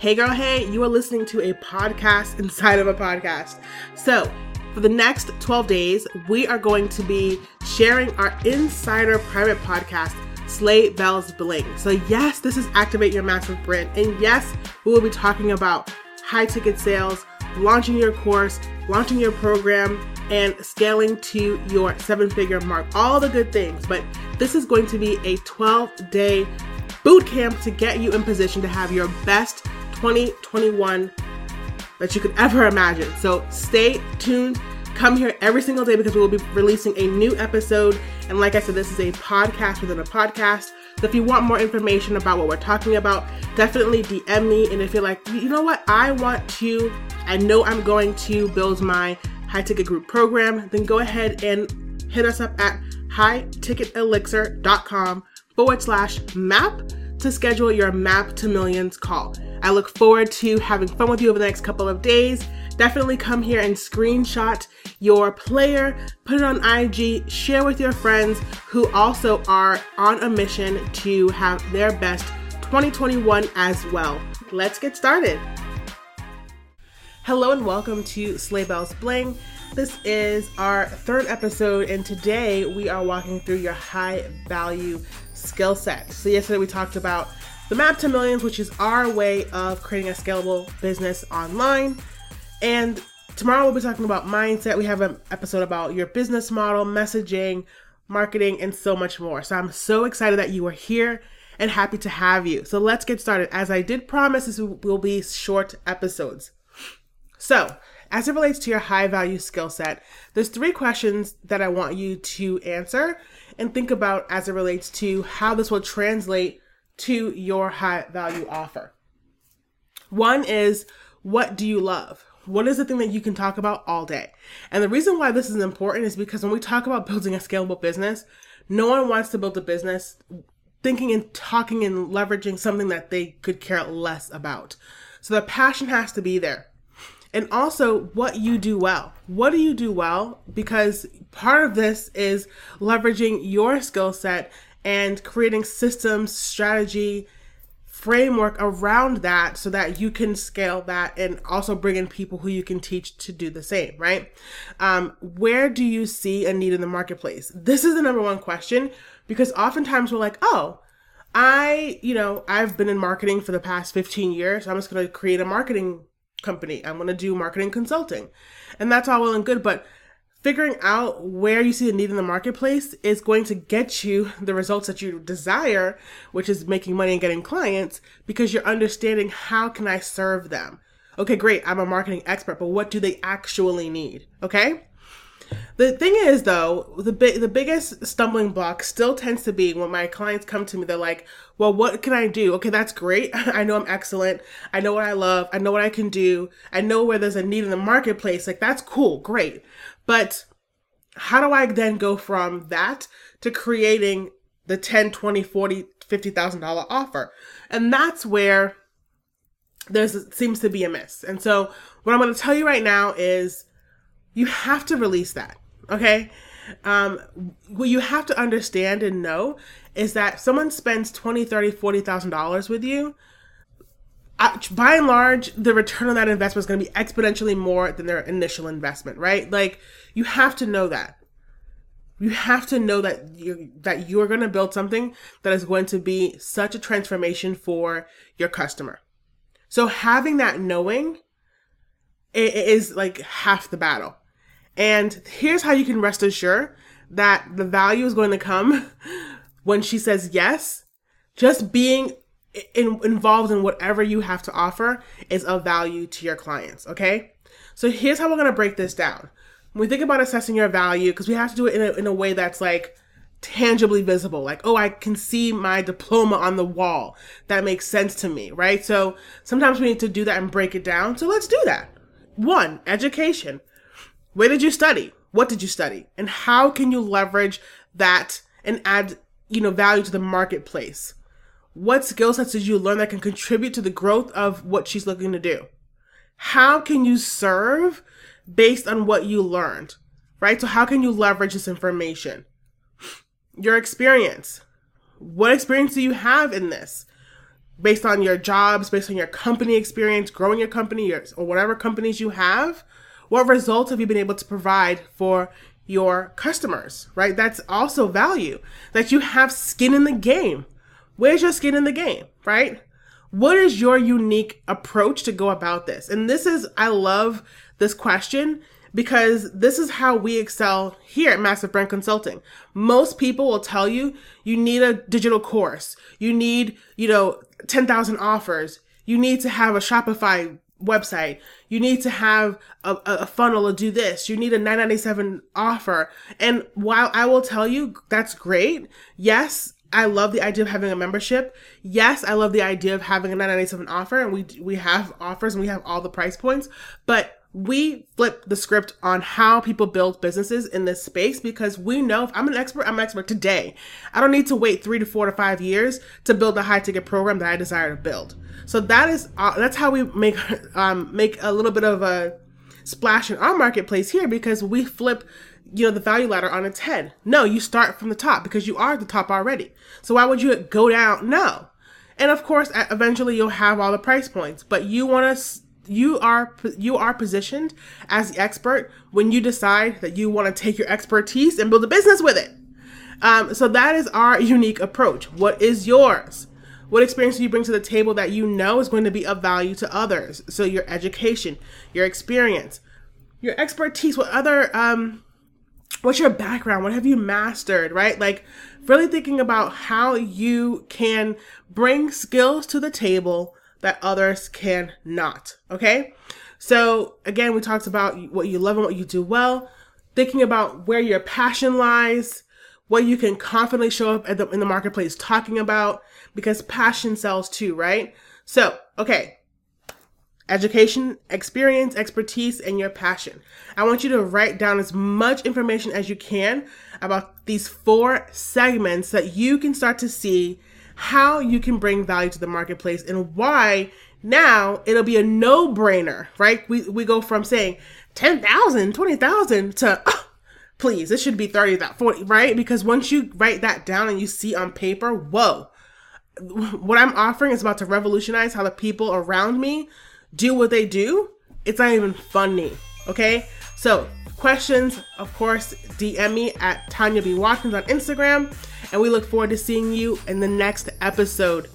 Hey, girl, hey, you are listening to a podcast inside of a podcast. So, for the next 12 days, we are going to be sharing our insider private podcast, Slay Bells Bling. So, yes, this is Activate Your Massive Brand. And yes, we will be talking about high ticket sales, launching your course, launching your program, and scaling to your seven figure mark. All the good things. But this is going to be a 12 day boot camp to get you in position to have your best 2021 that you could ever imagine. So stay tuned. Come here every single day because we will be releasing a new episode. And like I said, this is a podcast within a podcast. So if you want more information about what we're talking about, definitely DM me. And if you're like, you know what, I want to, I know I'm going to build my high ticket group program, then go ahead and hit us up at highticketelixir.com forward slash map to schedule your map to millions call. I look forward to having fun with you over the next couple of days. Definitely come here and screenshot your player, put it on IG, share with your friends who also are on a mission to have their best 2021 as well. Let's get started. Hello and welcome to Sleigh Bells Bling. This is our third episode, and today we are walking through your high value skill set. So, yesterday we talked about the Map to Millions, which is our way of creating a scalable business online. And tomorrow we'll be talking about mindset. We have an episode about your business model, messaging, marketing, and so much more. So, I'm so excited that you are here and happy to have you. So, let's get started. As I did promise, this will be short episodes. So, as it relates to your high value skill set, there's three questions that I want you to answer and think about as it relates to how this will translate to your high value offer. One is what do you love? What is the thing that you can talk about all day? And the reason why this is important is because when we talk about building a scalable business, no one wants to build a business thinking and talking and leveraging something that they could care less about. So the passion has to be there and also what you do well. What do you do well? Because part of this is leveraging your skill set and creating systems, strategy, framework around that so that you can scale that and also bring in people who you can teach to do the same, right? Um, where do you see a need in the marketplace? This is the number one question because oftentimes we're like, oh, I, you know, I've been in marketing for the past 15 years. So I'm just going to create a marketing company. I'm going to do marketing consulting. And that's all well and good, but figuring out where you see the need in the marketplace is going to get you the results that you desire, which is making money and getting clients because you're understanding how can I serve them? Okay, great. I'm a marketing expert, but what do they actually need? Okay? The thing is, though, the big the biggest stumbling block still tends to be when my clients come to me. They're like, "Well, what can I do?" Okay, that's great. I know I'm excellent. I know what I love. I know what I can do. I know where there's a need in the marketplace. Like that's cool, great. But how do I then go from that to creating the 10, 20, 40, 50,000 dollar offer? And that's where there's seems to be a miss. And so what I'm going to tell you right now is you have to release that. Okay. Um, what you have to understand and know is that someone spends 20, 30, 40,000 dollars with you. Uh, by and large, the return on that investment is going to be exponentially more than their initial investment, right? Like you have to know that. You have to know that you that you are going to build something that is going to be such a transformation for your customer. So having that knowing it is like half the battle. And here's how you can rest assured that the value is going to come when she says yes. Just being in, involved in whatever you have to offer is of value to your clients. Okay. So here's how we're going to break this down. When we think about assessing your value, because we have to do it in a, in a way that's like tangibly visible. Like, oh, I can see my diploma on the wall. That makes sense to me, right? So sometimes we need to do that and break it down. So let's do that. One, education. Where did you study? What did you study? And how can you leverage that and add, you know, value to the marketplace? What skill sets did you learn that can contribute to the growth of what she's looking to do? How can you serve based on what you learned? Right? So how can you leverage this information? Your experience. What experience do you have in this? Based on your jobs, based on your company experience, growing your company or whatever companies you have, what results have you been able to provide for your customers, right? That's also value that you have skin in the game. Where's your skin in the game, right? What is your unique approach to go about this? And this is, I love this question because this is how we excel here at Massive Brand Consulting. Most people will tell you you need a digital course. You need, you know, 10,000 offers. You need to have a Shopify website. You need to have a, a funnel to do this. You need a 997 offer. And while I will tell you that's great, yes, I love the idea of having a membership. Yes, I love the idea of having a 997 offer and we we have offers and we have all the price points, but we flip the script on how people build businesses in this space because we know if I'm an expert, I'm an expert today. I don't need to wait three to four to five years to build a high ticket program that I desire to build. So that is uh, that's how we make um, make a little bit of a splash in our marketplace here because we flip you know the value ladder on its head. No, you start from the top because you are at the top already. So why would you go down? No. And of course, eventually you'll have all the price points, but you want to you are you are positioned as the expert when you decide that you want to take your expertise and build a business with it. Um, so that is our unique approach. What is yours? What experience do you bring to the table that you know is going to be of value to others? So your education, your experience, your expertise, what other um, what's your background? What have you mastered? Right? Like really thinking about how you can bring skills to the table that others can not. Okay. So again, we talked about what you love and what you do well, thinking about where your passion lies, what you can confidently show up the, in the marketplace talking about, because passion sells too, right? So, okay. Education, experience, expertise, and your passion. I want you to write down as much information as you can about these four segments that you can start to see how you can bring value to the marketplace and why now it'll be a no brainer, right? We, we go from saying 10,000, 20,000 to, oh, please, this should be 30, that 40, right? Because once you write that down and you see on paper, whoa, what I'm offering is about to revolutionize how the people around me do what they do. It's not even funny, okay? So, questions, of course, DM me at Tanya B. Watkins on Instagram and we look forward to seeing you in the next episode.